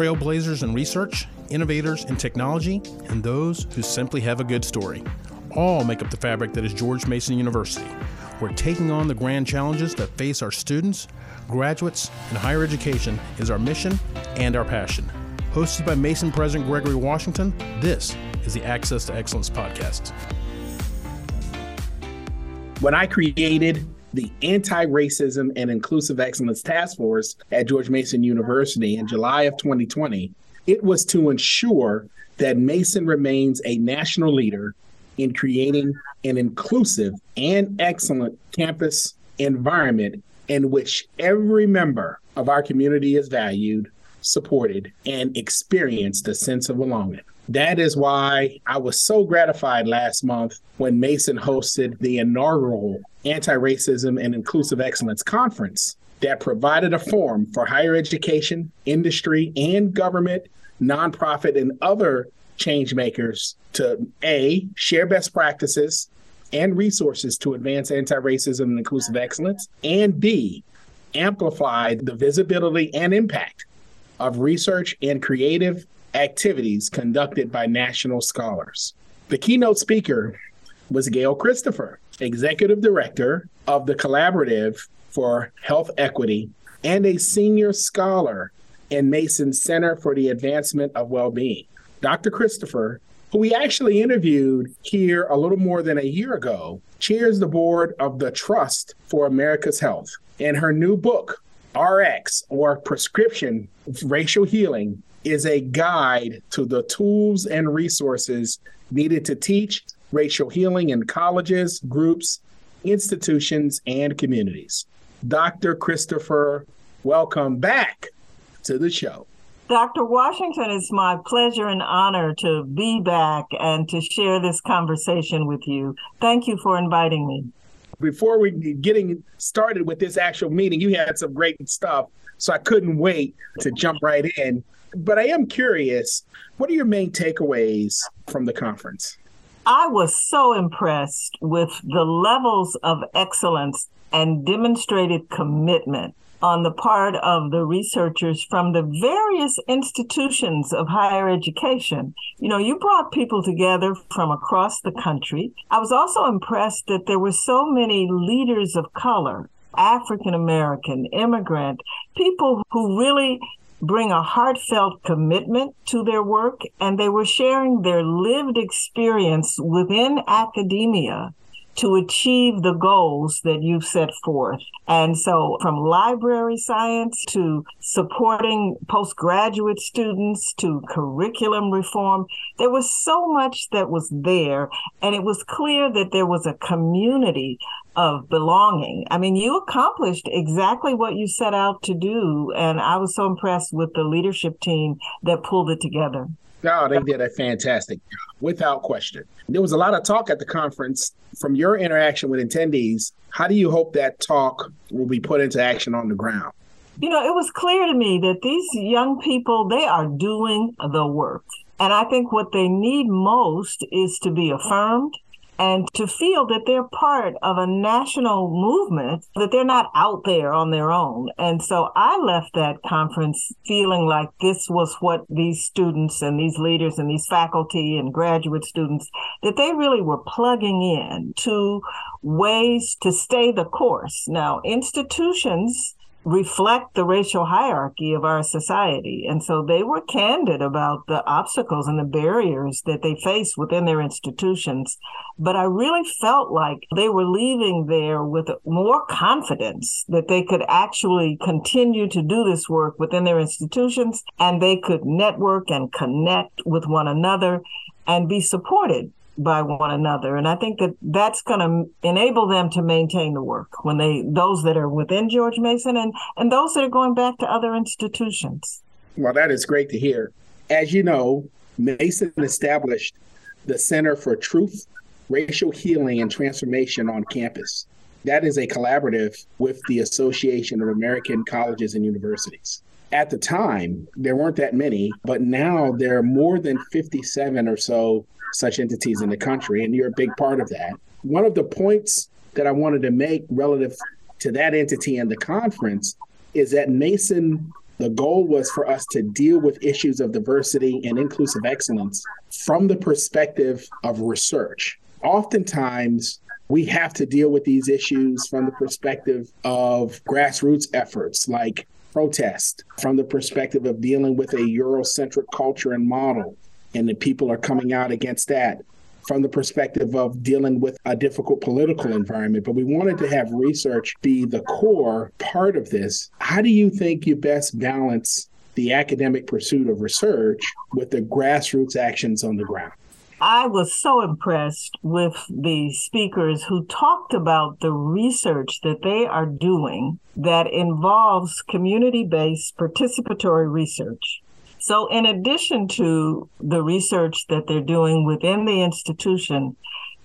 trailblazers in research, innovators in technology, and those who simply have a good story. All make up the fabric that is George Mason University. We're taking on the grand challenges that face our students, graduates, and higher education is our mission and our passion. Hosted by Mason President Gregory Washington, this is the Access to Excellence podcast. When I created the Anti Racism and Inclusive Excellence Task Force at George Mason University in July of 2020, it was to ensure that Mason remains a national leader in creating an inclusive and excellent campus environment in which every member of our community is valued, supported, and experienced a sense of belonging. That is why I was so gratified last month when Mason hosted the inaugural Anti Racism and Inclusive Excellence Conference that provided a forum for higher education, industry, and government, nonprofit, and other change makers to A, share best practices and resources to advance anti racism and inclusive excellence, and B, amplify the visibility and impact of research and creative activities conducted by national scholars. The keynote speaker was Gail Christopher, Executive Director of the Collaborative for Health Equity and a senior scholar in Mason's Center for the Advancement of Well-Being. Dr. Christopher, who we actually interviewed here a little more than a year ago, chairs the board of the Trust for America's Health. In her new book, RX or Prescription Racial Healing, is a guide to the tools and resources needed to teach racial healing in colleges, groups, institutions, and communities. Dr. Christopher, welcome back to the show. Dr. Washington, it's my pleasure and honor to be back and to share this conversation with you. Thank you for inviting me. Before we getting started with this actual meeting, you had some great stuff, so I couldn't wait to jump right in. But I am curious, what are your main takeaways from the conference? I was so impressed with the levels of excellence and demonstrated commitment on the part of the researchers from the various institutions of higher education. You know, you brought people together from across the country. I was also impressed that there were so many leaders of color, African American, immigrant, people who really bring a heartfelt commitment to their work, and they were sharing their lived experience within academia to achieve the goals that you've set forth. And so, from library science to supporting postgraduate students to curriculum reform, there was so much that was there. And it was clear that there was a community of belonging. I mean, you accomplished exactly what you set out to do. And I was so impressed with the leadership team that pulled it together. Oh, they did a fantastic job, without question. There was a lot of talk at the conference from your interaction with attendees. How do you hope that talk will be put into action on the ground? You know, it was clear to me that these young people, they are doing the work. And I think what they need most is to be affirmed and to feel that they're part of a national movement, that they're not out there on their own. And so I left that conference feeling like this was what these students and these leaders and these faculty and graduate students, that they really were plugging in to ways to stay the course. Now, institutions reflect the racial hierarchy of our society. And so they were candid about the obstacles and the barriers that they face within their institutions. But I really felt like they were leaving there with more confidence that they could actually continue to do this work within their institutions and they could network and connect with one another and be supported by one another. And i think that that's going to enable them to maintain the work when they those that are within george mason and and those that are going back to other institutions. Well that is great to hear. As you know mason established the center for truth racial healing and transformation on campus. That is a collaborative with the association of american colleges and universities. At the time, there weren't that many, but now there are more than 57 or so such entities in the country, and you're a big part of that. One of the points that I wanted to make relative to that entity and the conference is that Mason The goal was for us to deal with issues of diversity and inclusive excellence from the perspective of research. Oftentimes, we have to deal with these issues from the perspective of grassroots efforts like protest, from the perspective of dealing with a Eurocentric culture and model, and the people are coming out against that from the perspective of dealing with a difficult political environment, but we wanted to have research be the core part of this. How do you think you best balance the academic pursuit of research with the grassroots actions on the ground? I was so impressed with the speakers who talked about the research that they are doing that involves community based participatory research. So, in addition to the research that they're doing within the institution,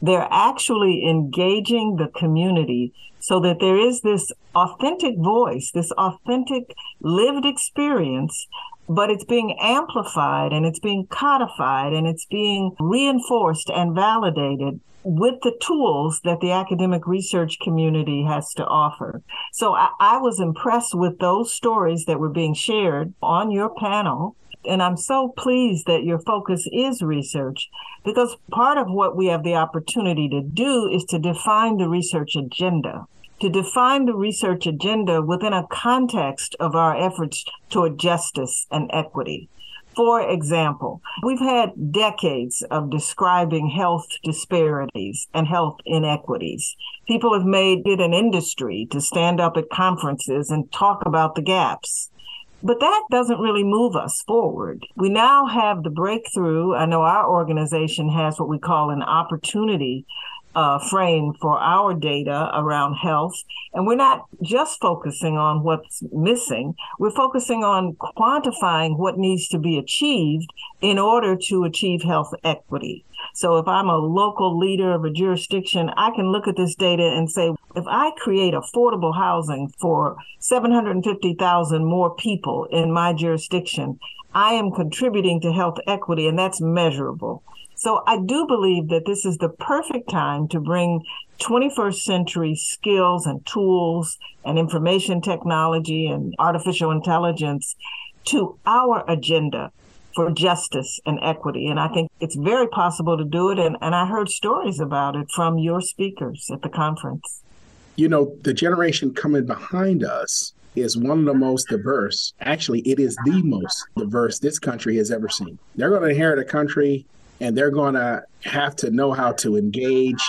they're actually engaging the community so that there is this authentic voice, this authentic lived experience, but it's being amplified and it's being codified and it's being reinforced and validated with the tools that the academic research community has to offer. So I, I was impressed with those stories that were being shared on your panel and I'm so pleased that your focus is research because part of what we have the opportunity to do is to define the research agenda. To define the research agenda within a context of our efforts toward justice and equity. For example, we've had decades of describing health disparities and health inequities. People have made it an industry to stand up at conferences and talk about the gaps. But that doesn't really move us forward. We now have the breakthrough. I know our organization has what we call an opportunity uh, frame for our data around health. And we're not just focusing on what's missing, we're focusing on quantifying what needs to be achieved in order to achieve health equity. So if I'm a local leader of a jurisdiction, I can look at this data and say, if I create affordable housing for 750,000 more people in my jurisdiction, I am contributing to health equity, and that's measurable. So I do believe that this is the perfect time to bring 21st century skills and tools and information technology and artificial intelligence to our agenda for justice and equity. And I think it's very possible to do it. And, and I heard stories about it from your speakers at the conference. You know, the generation coming behind us is one of the most diverse. Actually, it is the most diverse this country has ever seen. They're going to inherit a country and they're going to have to know how to engage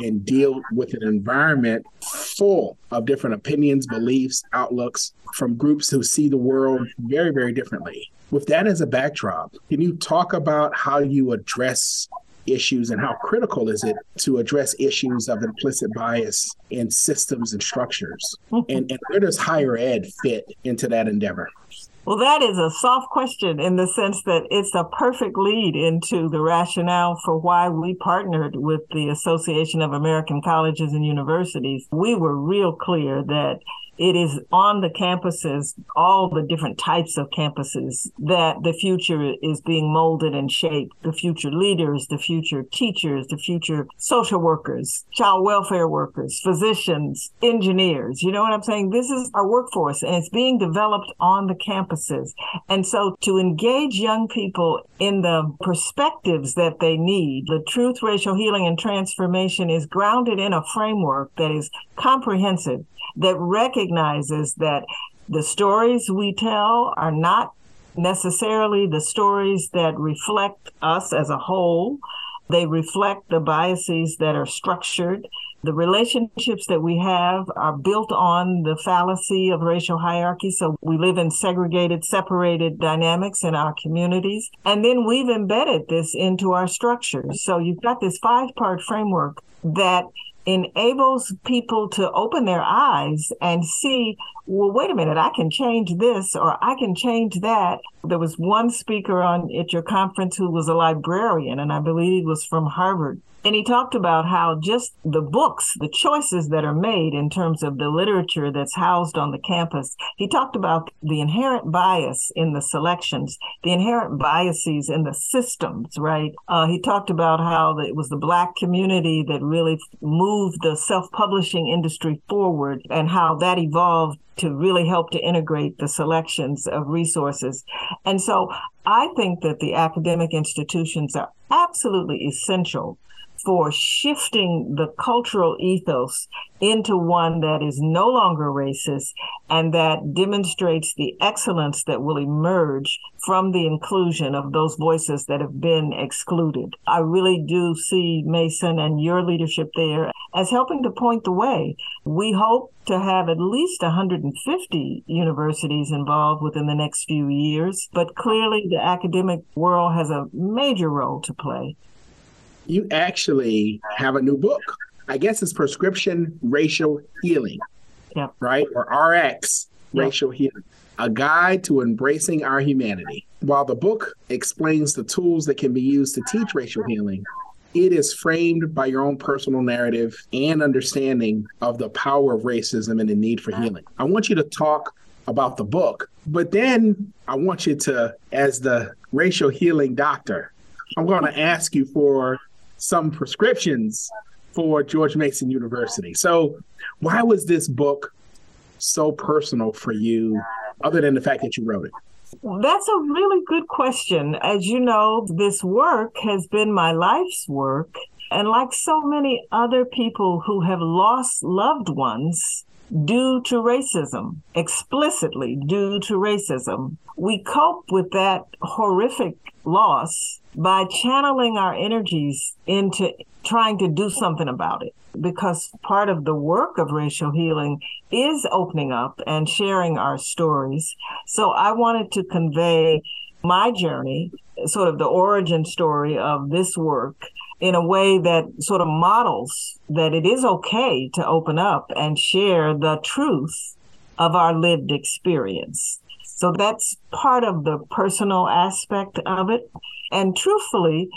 and deal with an environment full of different opinions, beliefs, outlooks from groups who see the world very, very differently. With that as a backdrop, can you talk about how you address issues and how critical is it to address issues of implicit bias in systems and structures? and, and where does higher ed fit into that endeavor? Well, that is a soft question in the sense that it's a perfect lead into the rationale for why we partnered with the Association of American Colleges and Universities. We were real clear that it is on the campuses, all the different types of campuses, that the future is being molded and shaped. The future leaders, the future teachers, the future social workers, child welfare workers, physicians, engineers. You know what I'm saying? This is our workforce and it's being developed on the campuses. And so to engage young people in the perspectives that they need, the truth, racial healing, and transformation is grounded in a framework that is comprehensive that recognizes that the stories we tell are not necessarily the stories that reflect us as a whole. They reflect the biases that are structured. The relationships that we have are built on the fallacy of racial hierarchy. So we live in segregated, separated dynamics in our communities. And then we've embedded this into our structures. So you've got this five part framework that enables people to open their eyes and see, well, wait a minute, I can change this or I can change that. There was one speaker on at your conference who was a librarian, and I believe he was from Harvard. And he talked about how just the books, the choices that are made in terms of the literature that's housed on the campus, he talked about the inherent bias in the selections, the inherent biases in the systems, right? Uh, he talked about how it was the Black community that really moved the self publishing industry forward and how that evolved to really help to integrate the selections of resources. And so I think that the academic institutions are absolutely essential for shifting the cultural ethos into one that is no longer racist and that demonstrates the excellence that will emerge from the inclusion of those voices that have been excluded. I really do see Mason and your leadership there as helping to point the way. We hope to have at least 150 universities involved within the next few years, but clearly the academic world has a major role to play you actually have a new book. I guess it's Prescription Racial Healing, yeah. right? Or RX Racial Healing, a guide to embracing our humanity. While the book explains the tools that can be used to teach racial healing, it is framed by your own personal narrative and understanding of the power of racism and the need for healing. I want you to talk about the book, but then I want you to, as the racial healing doctor, I'm going to ask you for some prescriptions for George Mason University. So, why was this book so personal for you, other than the fact that you wrote it? That's a really good question. As you know, this work has been my life's work. And like so many other people who have lost loved ones due to racism, explicitly due to racism, we cope with that horrific loss by channeling our energies into trying to do something about it. Because part of the work of racial healing is opening up and sharing our stories. So I wanted to convey my journey, sort of the origin story of this work in a way that sort of models that it is okay to open up and share the truth of our lived experience. So that's part of the personal aspect of it. And truthfully,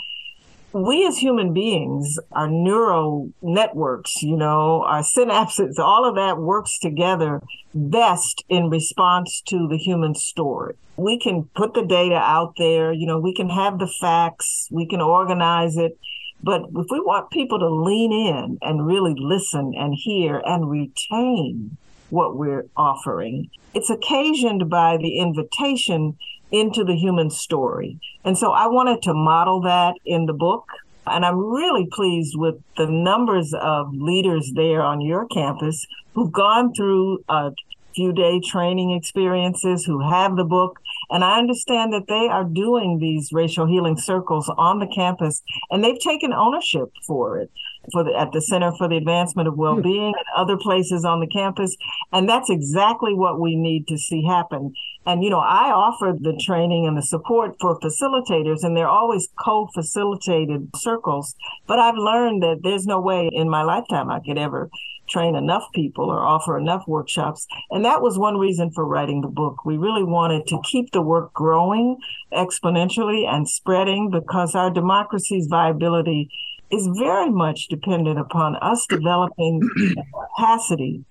we as human beings, our neural networks, you know, our synapses, all of that works together best in response to the human story. We can put the data out there, you know, we can have the facts, we can organize it. But if we want people to lean in and really listen and hear and retain what we're offering. It's occasioned by the invitation into the human story. And so I wanted to model that in the book. And I'm really pleased with the numbers of leaders there on your campus who've gone through a few day training experiences, who have the book. And I understand that they are doing these racial healing circles on the campus and they've taken ownership for it for the, at the Center for the Advancement of hmm. Well-being and other places on the campus. And that's exactly what we need to see happen. And, you know, I offer the training and the support for facilitators, and they're always co-facilitated circles. But I've learned that there's no way in my lifetime I could ever train enough people or offer enough workshops. And that was one reason for writing the book. We really wanted to keep the work growing exponentially and spreading because our democracy's viability is very much dependent upon us developing the capacity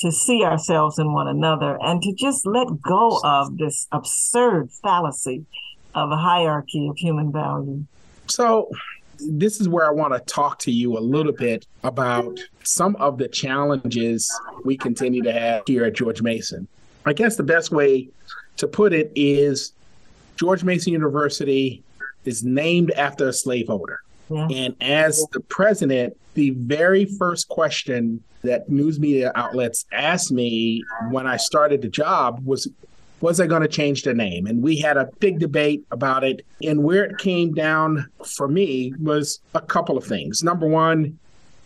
to see ourselves in one another and to just let go of this absurd fallacy of a hierarchy of human value. So, this is where I want to talk to you a little bit about some of the challenges we continue to have here at George Mason. I guess the best way to put it is George Mason University is named after a slaveholder. Yeah. And as the president, the very first question that news media outlets asked me when I started the job was, was I going to change the name? And we had a big debate about it. And where it came down for me was a couple of things. Number one,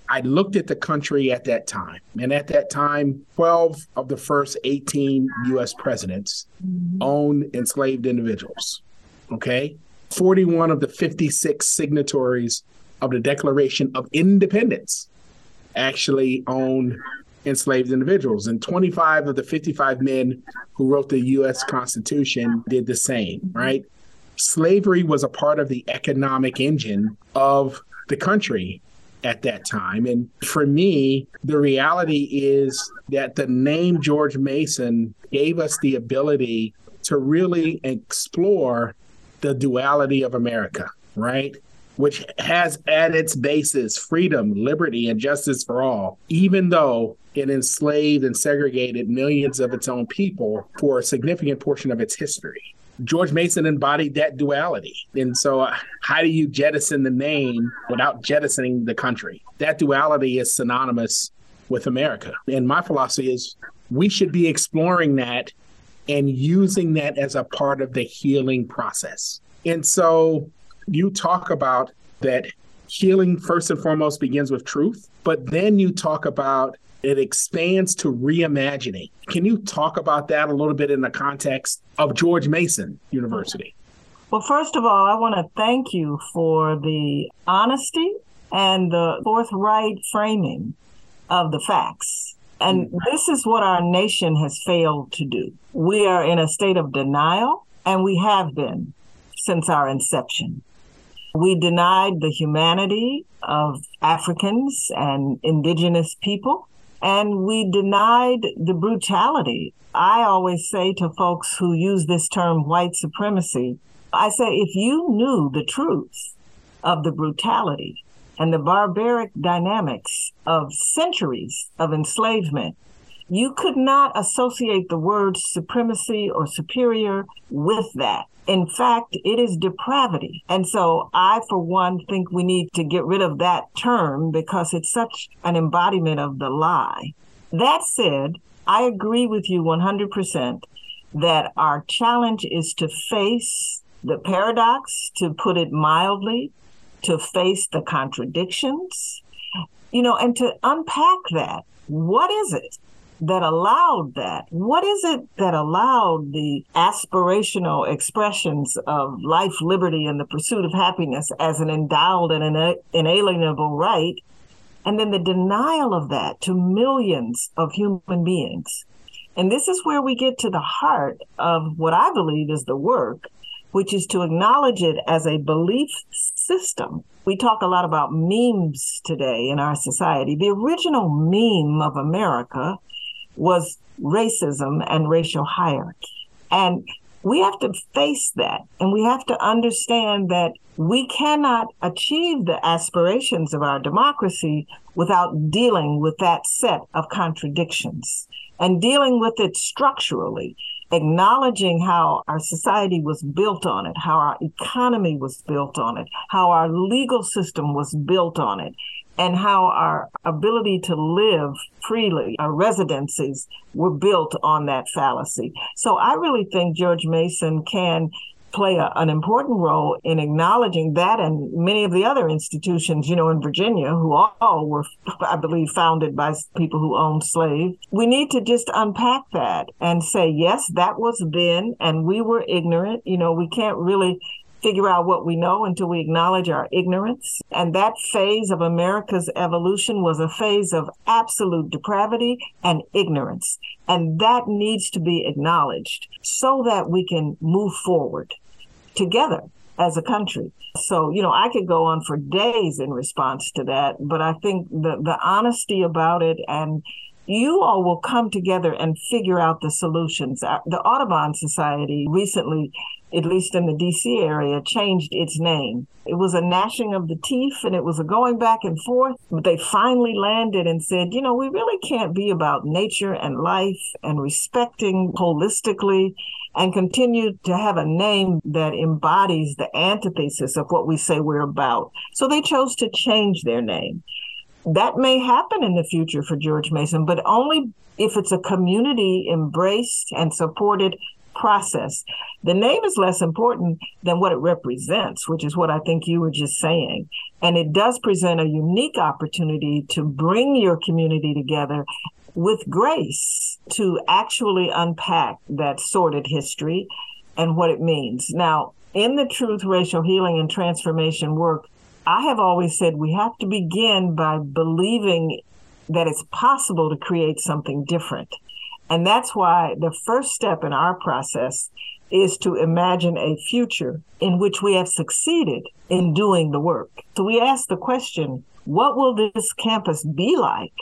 I looked at the country at that time. And at that time, 12 of the first 18 US presidents mm-hmm. owned enslaved individuals. Okay. 41 of the 56 signatories of the Declaration of Independence actually own enslaved individuals. And 25 of the 55 men who wrote the U.S. Constitution did the same, right? Slavery was a part of the economic engine of the country at that time. And for me, the reality is that the name George Mason gave us the ability to really explore the duality of America, right? Which has at its basis freedom, liberty, and justice for all, even though it enslaved and segregated millions of its own people for a significant portion of its history. George Mason embodied that duality. And so, uh, how do you jettison the name without jettisoning the country? That duality is synonymous with America. And my philosophy is we should be exploring that and using that as a part of the healing process. And so, you talk about that healing first and foremost begins with truth, but then you talk about it expands to reimagining. Can you talk about that a little bit in the context of George Mason University? Well, first of all, I want to thank you for the honesty and the forthright framing of the facts. And mm. this is what our nation has failed to do. We are in a state of denial, and we have been since our inception. We denied the humanity of Africans and indigenous people and we denied the brutality. I always say to folks who use this term white supremacy, I say, if you knew the truth of the brutality and the barbaric dynamics of centuries of enslavement, you could not associate the word supremacy or superior with that. In fact, it is depravity. And so I, for one, think we need to get rid of that term because it's such an embodiment of the lie. That said, I agree with you 100% that our challenge is to face the paradox, to put it mildly, to face the contradictions, you know, and to unpack that. What is it? That allowed that? What is it that allowed the aspirational expressions of life, liberty, and the pursuit of happiness as an endowed and an inalienable right? And then the denial of that to millions of human beings. And this is where we get to the heart of what I believe is the work, which is to acknowledge it as a belief system. We talk a lot about memes today in our society. The original meme of America was racism and racial hierarchy. And we have to face that and we have to understand that we cannot achieve the aspirations of our democracy without dealing with that set of contradictions and dealing with it structurally, acknowledging how our society was built on it, how our economy was built on it, how our legal system was built on it, and how our ability to live freely, our residencies were built on that fallacy. So I really think George Mason can play a, an important role in acknowledging that and many of the other institutions, you know, in Virginia, who all were, I believe, founded by people who owned slaves. We need to just unpack that and say, yes, that was then, and we were ignorant. You know, we can't really figure out what we know until we acknowledge our ignorance. And that phase of America's evolution was a phase of absolute depravity and ignorance. And that needs to be acknowledged so that we can move forward together as a country. So, you know, I could go on for days in response to that, but I think the, the honesty about it and you all will come together and figure out the solutions. Uh, the Audubon Society recently at least in the DC area, changed its name. It was a gnashing of the teeth and it was a going back and forth, but they finally landed and said, you know, we really can't be about nature and life and respecting holistically and continue to have a name that embodies the antithesis of what we say we're about. So they chose to change their name. That may happen in the future for George Mason, but only if it's a community embraced and supported process. The name is less important than what it represents, which is what I think you were just saying. And it does present a unique opportunity to bring your community together with grace to actually unpack that sordid history and what it means. Now, in the truth, racial healing, and transformation work, I have always said we have to begin by believing that it's possible to create something different. And that's why the first step in our process is to imagine a future in which we have succeeded in doing the work. So we ask the question, What will this campus be like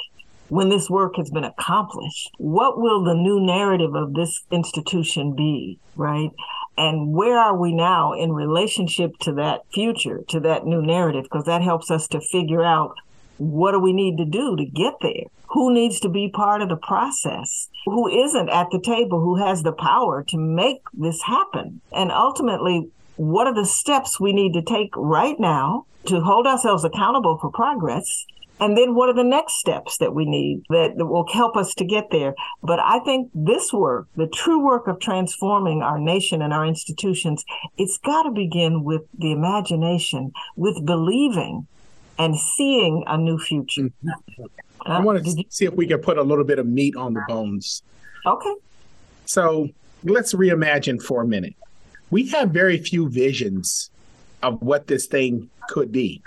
when this work has been accomplished? What will the new narrative of this institution be, right? And where are we now in relationship to that future, to that new narrative? Because that helps us to figure out what do we need to do to get there? Who needs to be part of the process? Who isn't at the table? Who has the power to make this happen? And ultimately, what are the steps we need to take right now to hold ourselves accountable for progress? And then what are the next steps that we need that, that will help us to get there? But I think this work, the true work of transforming our nation and our institutions, it's got to begin with the imagination, with believing and seeing a new future. Mm-hmm. I want to see if we can put a little bit of meat on the bones. Okay. So let's reimagine for a minute. We have very few visions of what this thing could be.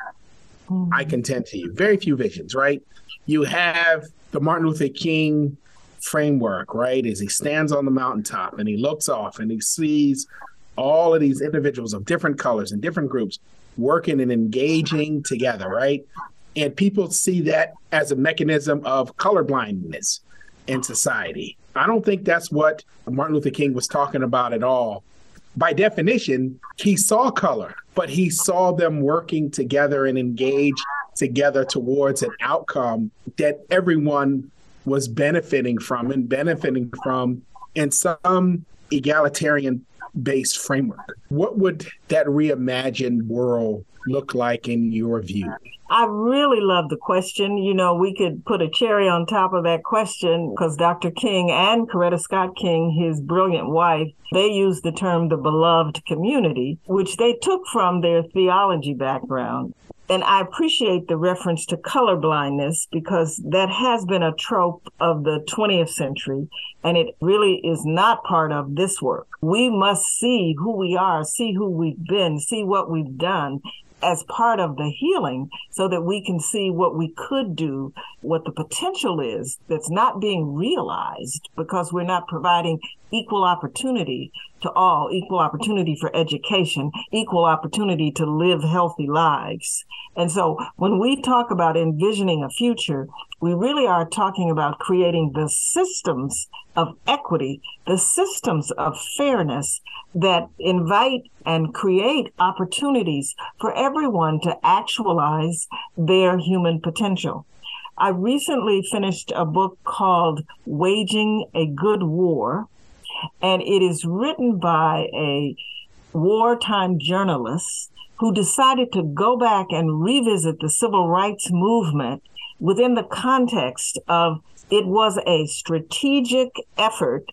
Mm-hmm. I contend to you. Very few visions, right? You have the Martin Luther King framework, right? As he stands on the mountaintop and he looks off and he sees all of these individuals of different colors and different groups working and engaging together, right? And people see that as a mechanism of colorblindness in society. I don't think that's what Martin Luther King was talking about at all. By definition, he saw color, but he saw them working together and engage together towards an outcome that everyone was benefiting from and benefiting from in some egalitarian based framework. What would that reimagined world look like in your view? I really love the question. You know, we could put a cherry on top of that question because Dr. King and Coretta Scott King, his brilliant wife, they used the term the beloved community, which they took from their theology background. And I appreciate the reference to colorblindness because that has been a trope of the 20th century and it really is not part of this work. We must see who we are, see who we've been, see what we've done, as part of the healing so that we can see what we could do, what the potential is that's not being realized because we're not providing equal opportunity to all, equal opportunity for education, equal opportunity to live healthy lives. And so when we talk about envisioning a future, we really are talking about creating the systems of equity, the systems of fairness that invite and create opportunities for everyone to actualize their human potential. I recently finished a book called Waging a Good War, and it is written by a wartime journalist who decided to go back and revisit the civil rights movement within the context of it was a strategic effort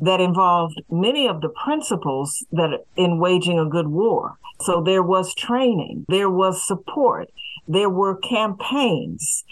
that involved many of the principles that in waging a good war. So there was training, there was support, there were campaigns,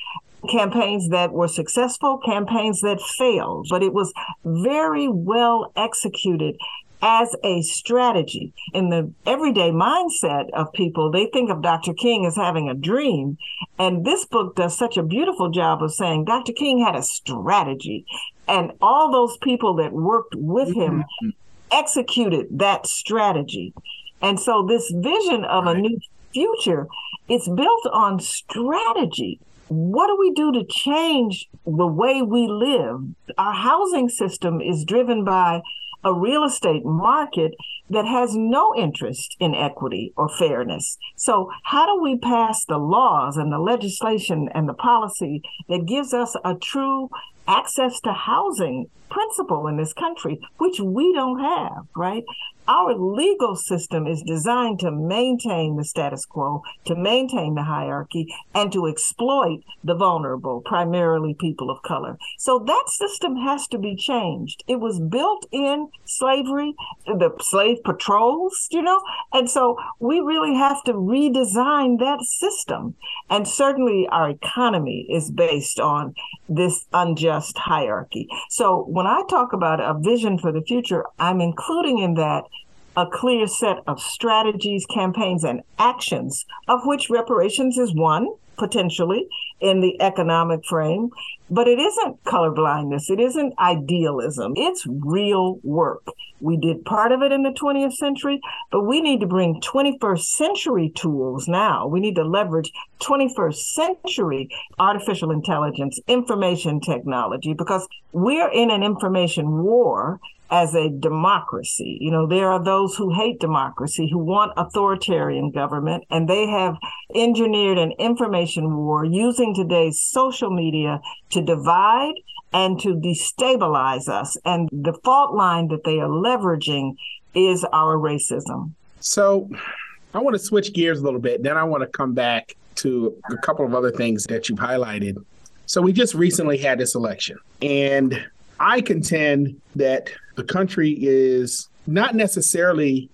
campaigns that were successful, campaigns that failed, but it was very well executed as a strategy. In the everyday mindset of people, they think of Dr. King as having a dream. And this book does such a beautiful job of saying Dr. King had a strategy. And all those people that worked with him mm-hmm. executed that strategy. And so this vision of a new future, it's built on strategy. What do we do to change the way we live? Our housing system is driven by a real estate market that has no interest in equity or fairness. So, how do we pass the laws and the legislation and the policy that gives us a true access to housing principle in this country, which we don't have, right? Our legal system is designed to maintain the status quo, to maintain the hierarchy, and to exploit the vulnerable, primarily people of color. So that system has to be changed. It was built in slavery, the slave patrols, you know, and so we really have to redesign that system. And certainly our economy is based on this unjust hierarchy. So when I talk about a vision for the future, I'm including in that a clear set of strategies, campaigns, and actions, of which reparations is one, potentially. In the economic frame. But it isn't colorblindness. It isn't idealism. It's real work. We did part of it in the 20th century, but we need to bring 21st century tools now. We need to leverage 21st century artificial intelligence, information technology, because we're in an information war as a democracy. You know, there are those who hate democracy, who want authoritarian government, and they have engineered an information war using today's social media to divide and to destabilize us. And the fault line that they are leveraging is our racism. So I want to switch gears a little bit. Then I want to come back to a couple of other things that you've highlighted. So we just recently had this election, and I contend that the country is not necessarily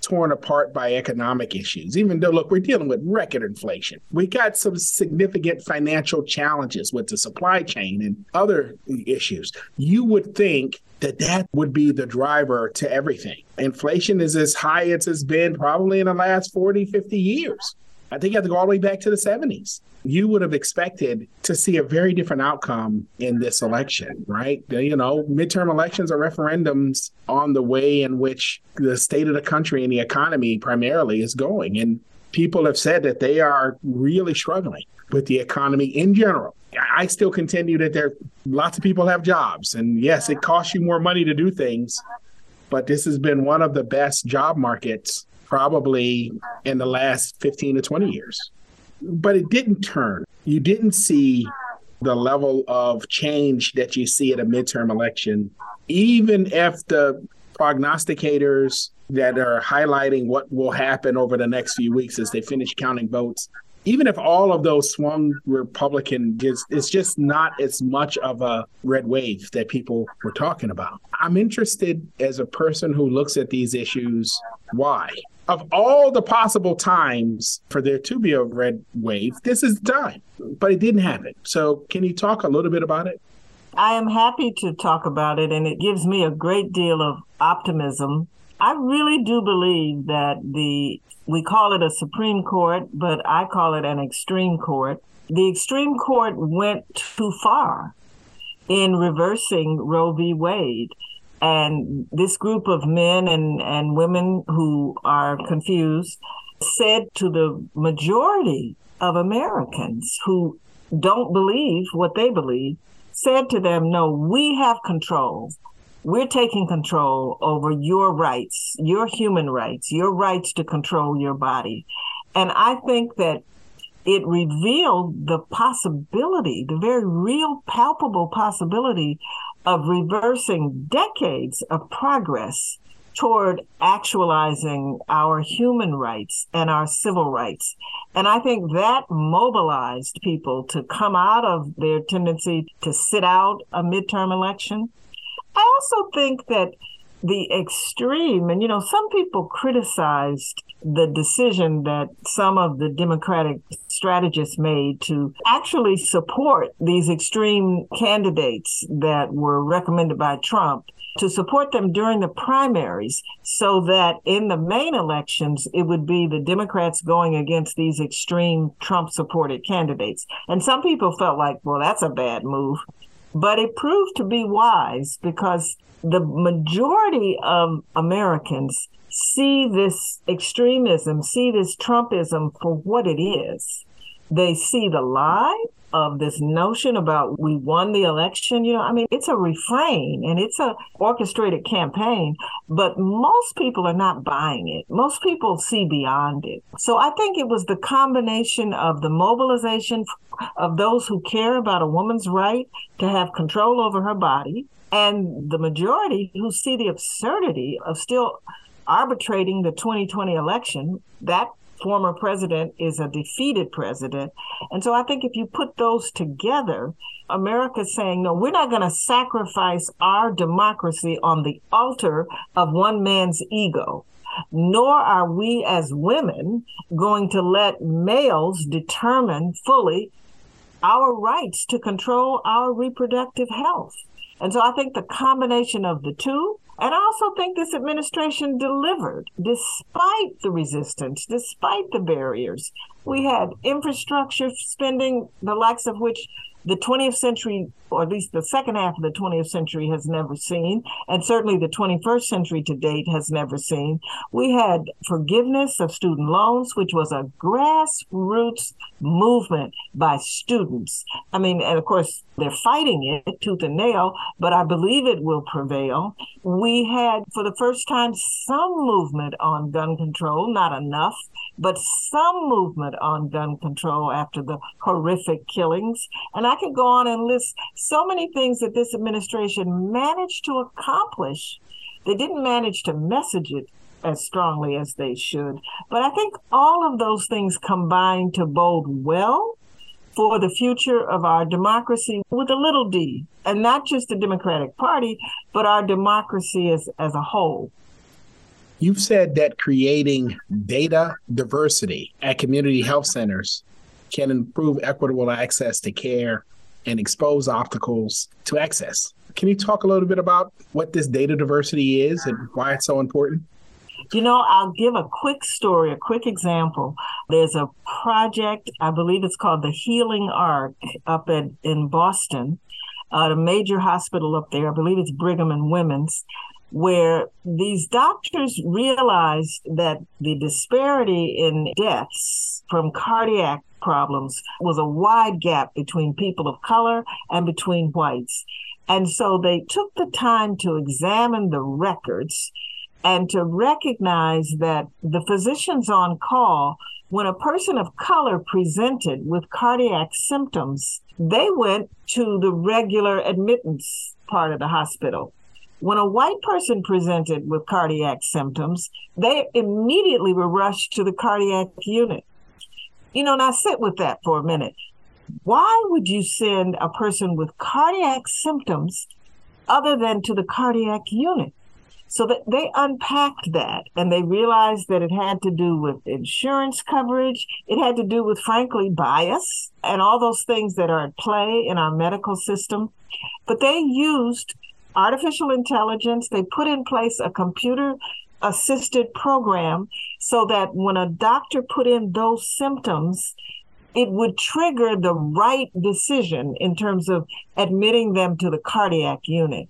torn apart by economic issues, even though, look, we're dealing with record inflation. We got some significant financial challenges with the supply chain and other issues. You would think that that would be the driver to everything. Inflation is as high as it's been probably in the last 40, 50 years. I think you have to go all the way back to the 70s. You would have expected to see a very different outcome in this election, right? You know, midterm elections are referendums on the way in which the state of the country and the economy primarily is going. And people have said that they are really struggling with the economy in general. I still continue that there lots of people have jobs and yes, it costs you more money to do things, but this has been one of the best job markets probably in the last 15 to 20 years. But it didn't turn. You didn't see the level of change that you see at a midterm election, even if the prognosticators that are highlighting what will happen over the next few weeks as they finish counting votes even if all of those swung Republican, it's, it's just not as much of a red wave that people were talking about. I'm interested as a person who looks at these issues, why? Of all the possible times for there to be a red wave, this is time, but it didn't happen. So, can you talk a little bit about it? I am happy to talk about it, and it gives me a great deal of optimism I really do believe that the we call it a Supreme Court, but I call it an extreme court. The extreme court went too far in reversing Roe v. Wade. And this group of men and, and women who are confused said to the majority of Americans who don't believe what they believe, said to them, no, we have control we're taking control over your rights, your human rights, your rights to control your body. And I think that it revealed the possibility, the very real, palpable possibility of reversing decades of progress toward actualizing our human rights and our civil rights. And I think that mobilized people to come out of their tendency to sit out a midterm election I also think that the extreme, and you know, some people criticized the decision that some of the Democratic strategists made to actually support these extreme candidates that were recommended by Trump to support them during the primaries so that in the main elections, it would be the Democrats going against these extreme Trump supported candidates. And some people felt like, well, that's a bad move. But it proved to be wise because the majority of Americans see this extremism, see this Trumpism for what it is. They see the lie of this notion about we won the election. You know, I mean, it's a refrain and it's a orchestrated campaign, but most people are not buying it. Most people see beyond it. So I think it was the combination of the mobilization of those who care about a woman's right to have control over her body and the majority who see the absurdity of still arbitrating the 2020 election that former president is a defeated president. And so I think if you put those together, America's saying, no, we're not going to sacrifice our democracy on the altar of one man's ego. Nor are we as women going to let males determine fully our rights to control our reproductive health. And so I think the combination of the two And I also think this administration delivered despite the resistance, despite the barriers. We had infrastructure spending, the likes of which the 20th century, or at least the second half of the 20th century, has never seen, and certainly the 21st century to date has never seen. We had forgiveness of student loans, which was a grassroots movement by students. I mean, and of course, they're fighting it tooth and nail, but I believe it will prevail. We had, for the first time, some movement on gun control, not enough but some movement on gun control after the horrific killings. And I could go on and list so many things that this administration managed to accomplish. They didn't manage to message it as strongly as they should. But I think all of those things combine to bode well for the future of our democracy with a little d, and not just the Democratic Party, but our democracy as, as a whole. You've said that creating data diversity at community health centers can improve equitable access to care and expose obstacles to access. Can you talk a little bit about what this data diversity is and why it's so important? You know, I'll give a quick story, a quick example. There's a project, I believe it's called the Healing Arc up at, in Boston, at a major hospital up there. I believe it's Brigham and Women's where these doctors realized that the disparity in deaths from cardiac problems was a wide gap between people of color and between whites. And so they took the time to examine the records and to recognize that the physicians on call, when a person of color presented with cardiac symptoms, they went to the regular admittance part of the hospital when a white person presented with cardiac symptoms, they immediately were rushed to the cardiac unit. You know, now sit with that for a minute. Why would you send a person with cardiac symptoms other than to the cardiac unit? So that they unpacked that and they realized that it had to do with insurance coverage. It had to do with, frankly, bias and all those things that are at play in our medical system. But they used artificial intelligence. They put in place a computer assisted program so that when a doctor put in those symptoms, it would trigger the right decision in terms of admitting them to the cardiac unit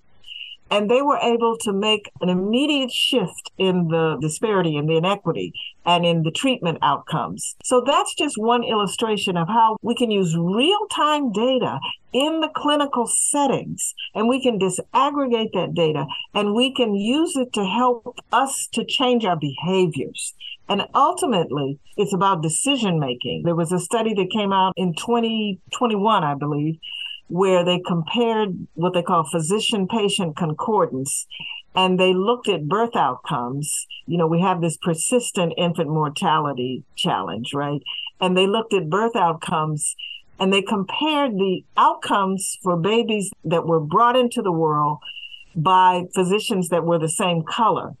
and they were able to make an immediate shift in the disparity and the inequity and in the treatment outcomes. So that's just one illustration of how we can use real time data in the clinical settings and we can disaggregate that data and we can use it to help us to change our behaviors. And ultimately, it's about decision making. There was a study that came out in 2021, I believe, where they compared what they call physician patient concordance and they looked at birth outcomes. You know, we have this persistent infant mortality challenge, right? And they looked at birth outcomes and they compared the outcomes for babies that were brought into the world by physicians that were the same color.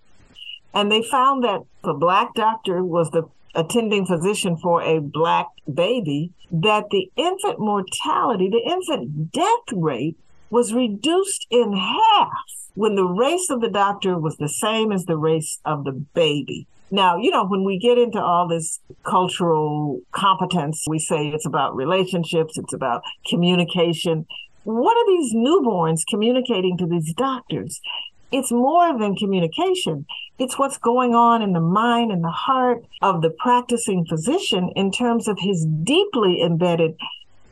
And they found that the black doctor was the attending physician for a black baby that the infant mortality, the infant death rate was reduced in half when the race of the doctor was the same as the race of the baby. Now, you know, when we get into all this cultural competence, we say it's about relationships, it's about communication. What are these newborns communicating to these doctors? It's more than communication. It's what's going on in the mind and the heart of the practicing physician in terms of his deeply embedded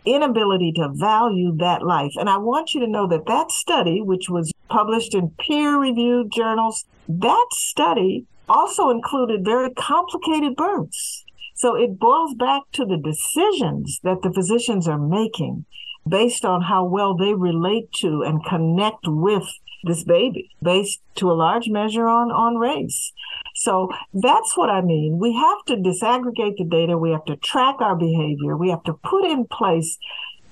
inability to value that life. And I want you to know that that study, which was published in peer reviewed journals, that study also included very complicated births. So it boils back to the decisions that the physicians are making based on how well they relate to and connect with this baby based to a large measure on, on race. So that's what I mean. We have to disaggregate the data. We have to track our behavior. We have to put in place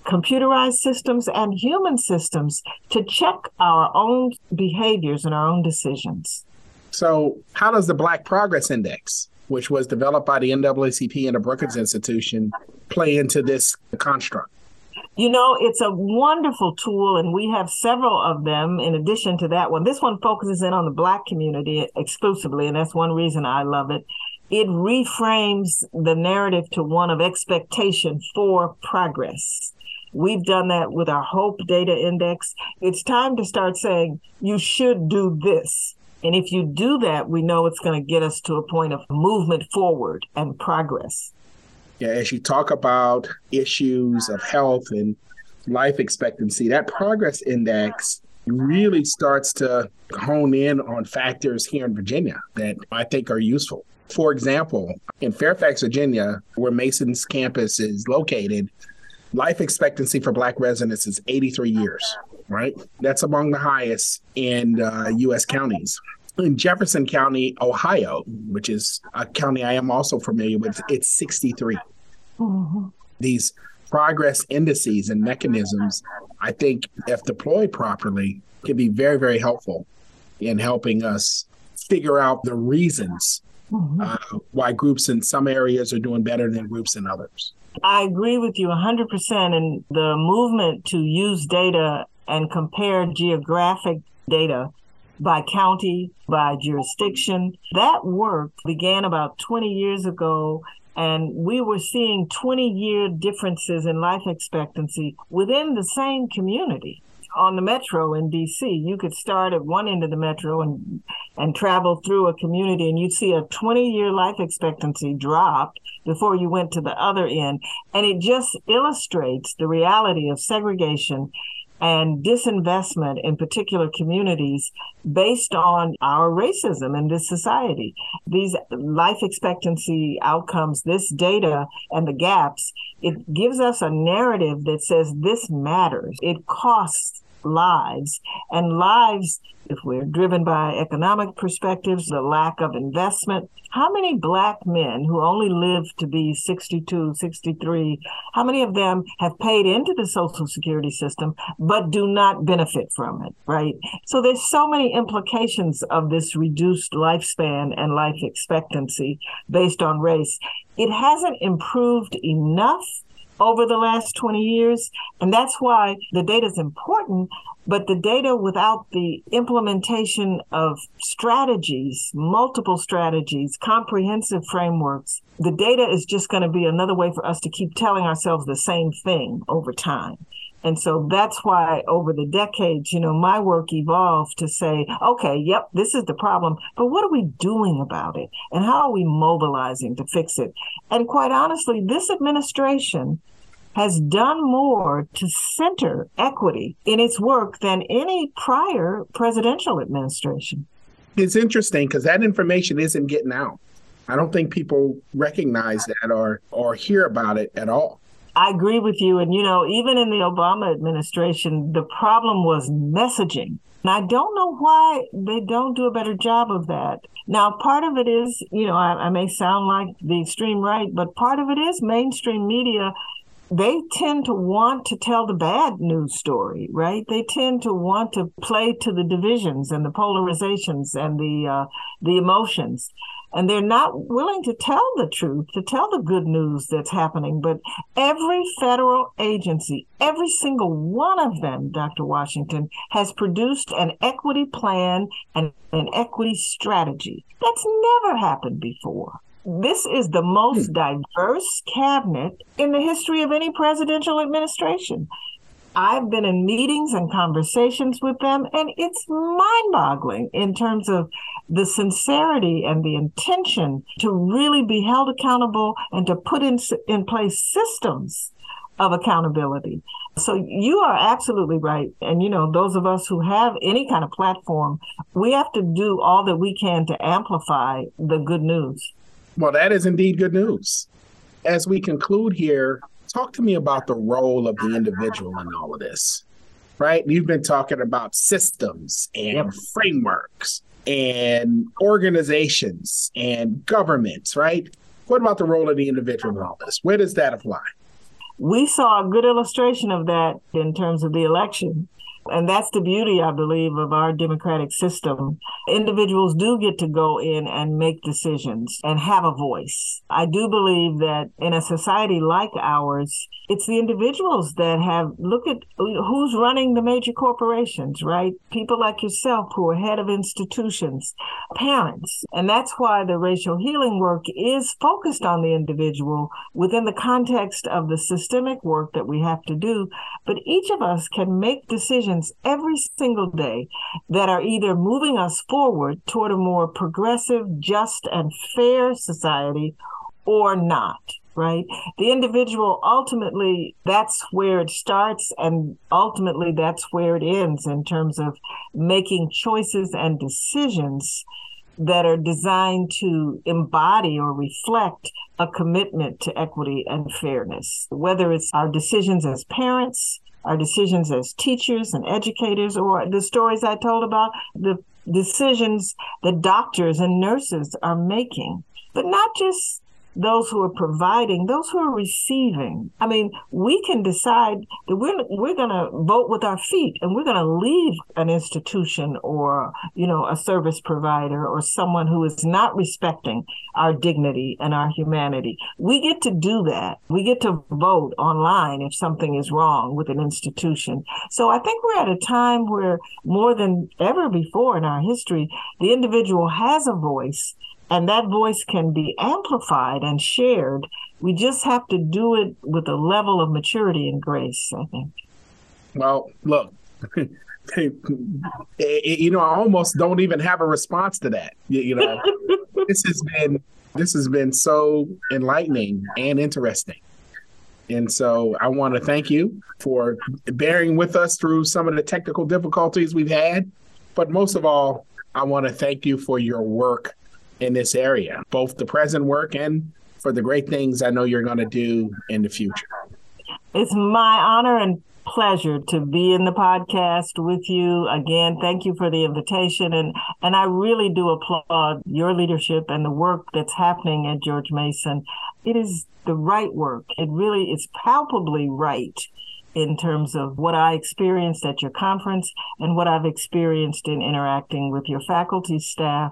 computerized systems and human systems to check our own behaviors and our own decisions. So, how does the Black Progress Index, which was developed by the NAACP and the Brookings Institution, play into this construct? You know, it's a wonderful tool, and we have several of them in addition to that one. This one focuses in on the Black community exclusively, and that's one reason I love it. It reframes the narrative to one of expectation for progress. We've done that with our Hope Data Index. It's time to start saying, you should do this. And if you do that, we know it's going to get us to a point of movement forward and progress yeah, as you talk about issues of health and life expectancy, that progress index really starts to hone in on factors here in Virginia that I think are useful. For example, in Fairfax, Virginia, where Mason's campus is located, life expectancy for Black residents is 83 years, right? That's among the highest in uh, U.S. counties in Jefferson County, Ohio, which is a county I am also familiar with, it's 63. Mm-hmm. These progress indices and mechanisms, I think, if deployed properly, can be very, very helpful in helping us figure out the reasons mm-hmm. uh, why groups in some areas are doing better than groups in others. I agree with you 100%. And the movement to use data and compare geographic data by county, by jurisdiction. That work began about 20 years ago, and we were seeing 20 year differences in life expectancy within the same community. On the metro in DC, you could start at one end of the metro and and travel through a community, and you'd see a 20 year life expectancy drop before you went to the other end. And it just illustrates the reality of segregation and disinvestment in particular communities based on our racism in this society. These life expectancy outcomes, this data and the gaps, it gives us a narrative that says this matters. It costs lives. And lives if we're driven by economic perspectives the lack of investment how many black men who only live to be 62 63 how many of them have paid into the social security system but do not benefit from it right? So there's so many implications of this reduced lifespan and life expectancy based on race. It hasn't improved enough over the last 20 years. And that's why the data is important. But the data without the implementation of strategies, multiple strategies, comprehensive frameworks, the data is just going to be another way for us to keep telling ourselves the same thing over time. And so that's why over the decades, you know, my work evolved to say, okay, yep, this is the problem, but what are we doing about it? And how are we mobilizing to fix it? And quite honestly, this administration has done more to center equity in its work than any prior presidential administration. It's interesting because that information isn't getting out. I don't think people recognize that or or hear about it at all. I agree with you. And, you know, even in the Obama administration, the problem was messaging. And I don't know why they don't do a better job of that. Now, part of it is, you know, I, I may sound like the extreme right, but part of it is mainstream media they tend to want to tell the bad news story, right? They tend to want to play to the divisions and the polarizations and the uh, the emotions, and they're not willing to tell the truth, to tell the good news that's happening. But every federal agency, every single one of them, Dr. Washington, has produced an equity plan and an equity strategy. That's never happened before. This is the most hmm. diverse cabinet in the history of any presidential administration. I've been in meetings and conversations with them, and it's mind boggling in terms of the sincerity and the intention to really be held accountable and to put in, in place systems of accountability. So you are absolutely right. And, you know, those of us who have any kind of platform, we have to do all that we can to amplify the good news. Well, that is indeed good news. As we conclude here, talk to me about the role of the individual in all of this, right? You've been talking about systems and frameworks and organizations and governments, right? What about the role of the individual in all this? Where does that apply? We saw a good illustration of that in terms of the election And that's the beauty, I believe, of our democratic system. Individuals do get to go in and make decisions and have a voice. I do believe that in a society like ours, it's the individuals that have look at who's running the major corporations, right? People like yourself who are head of institutions, parents. And that's why the racial healing work is focused on the individual within the context of the systemic work that we have to do. But each of us can make decisions every single day that are either moving us forward toward a more progressive, just, and fair society or not right? The individual ultimately, that's where it starts, and ultimately, that's where it ends in terms of making choices and decisions that are designed to embody or reflect a commitment to equity and fairness, whether it's our decisions as parents, our decisions as teachers and educators, or the stories I told about the decisions that doctors and nurses are making. But not just those who are providing, those who are receiving. I mean, we can decide that we're we're going to vote with our feet and we're going to leave an institution or, you know, a service provider or someone who is not respecting our dignity and our humanity. We get to do that. We get to vote online if something is wrong with an institution. So I think we're at a time where more than ever before in our history, the individual has a voice and that voice can be amplified and shared. We just have to do it with a level of maturity and grace, I think. Well, look, eh, eh, you know, I almost don't even have a response to that. You know, this has been this has been so enlightening and interesting. And so I want to thank you for bearing with us through some of the technical difficulties we've had. But most of all, I want to thank you for your work in this area, both the present work and for the great things I know you're going to do in the future. It's my honor and pleasure to be in the podcast with you again. Thank you for the invitation and and I really do applaud your leadership and the work that's happening at George Mason. It is the right work. It really is palpably right in terms of what I experienced at your conference and what I've experienced in interacting with your faculty, staff,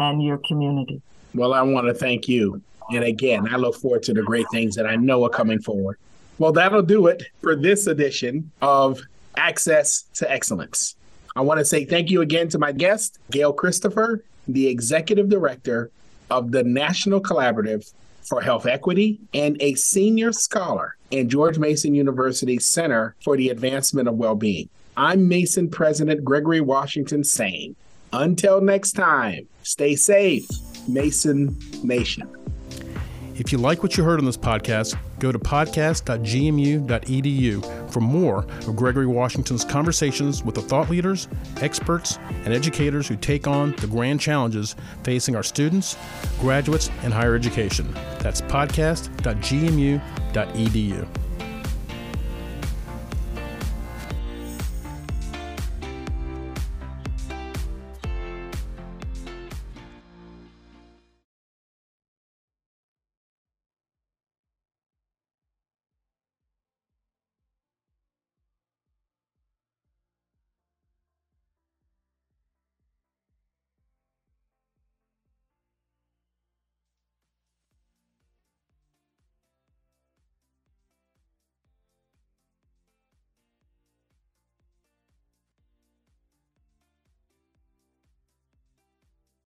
and your community. Well, I want to thank you. And again, I look forward to the great things that I know are coming forward. Well, that'll do it for this edition of Access to Excellence. I want to say thank you again to my guest, Gail Christopher, the Executive Director of the National Collaborative for Health Equity and a senior scholar in George Mason University Center for the Advancement of Wellbeing. I'm Mason President Gregory Washington saying, until next time, stay safe, Mason Nation. If you like what you heard on this podcast, go to podcast.gmu.edu for more of Gregory Washington's conversations with the thought leaders, experts, and educators who take on the grand challenges facing our students, graduates, and higher education. That's podcast.gmu.edu.